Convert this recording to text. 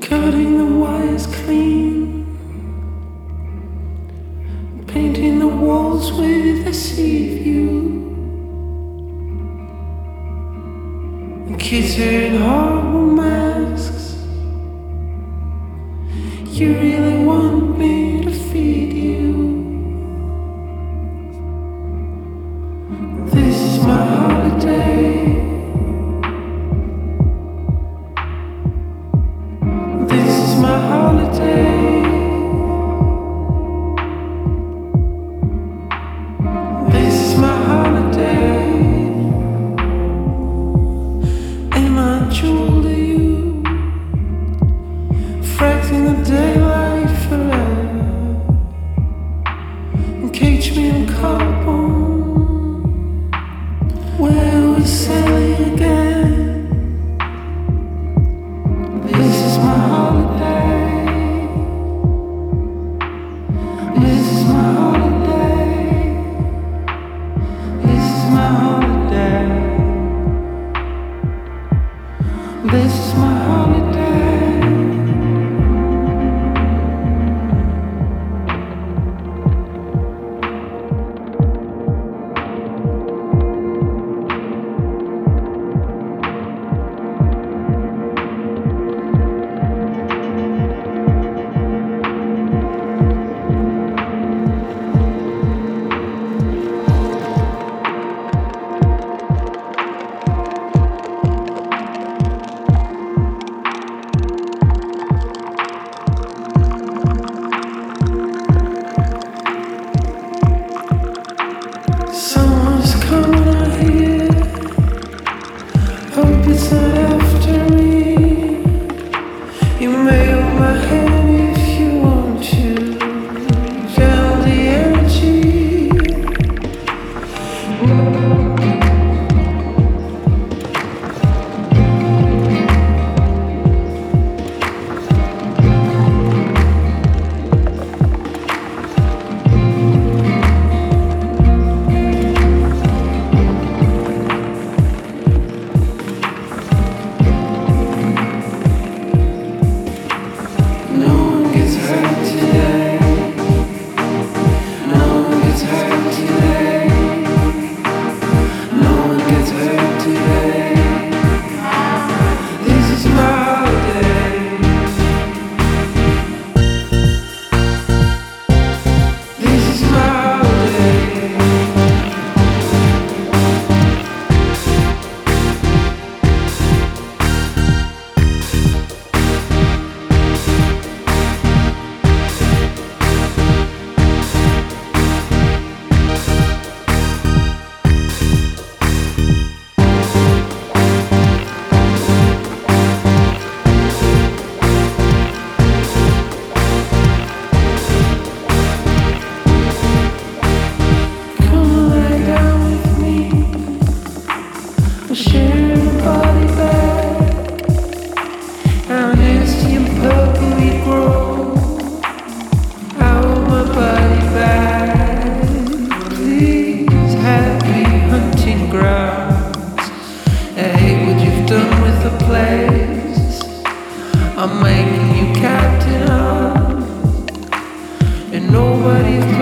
Cutting the wires clean, painting the walls with a sea view. Kids in horrible masks. You really want me to feed Christmas. You made my head I'm making you captain of, and nobody's.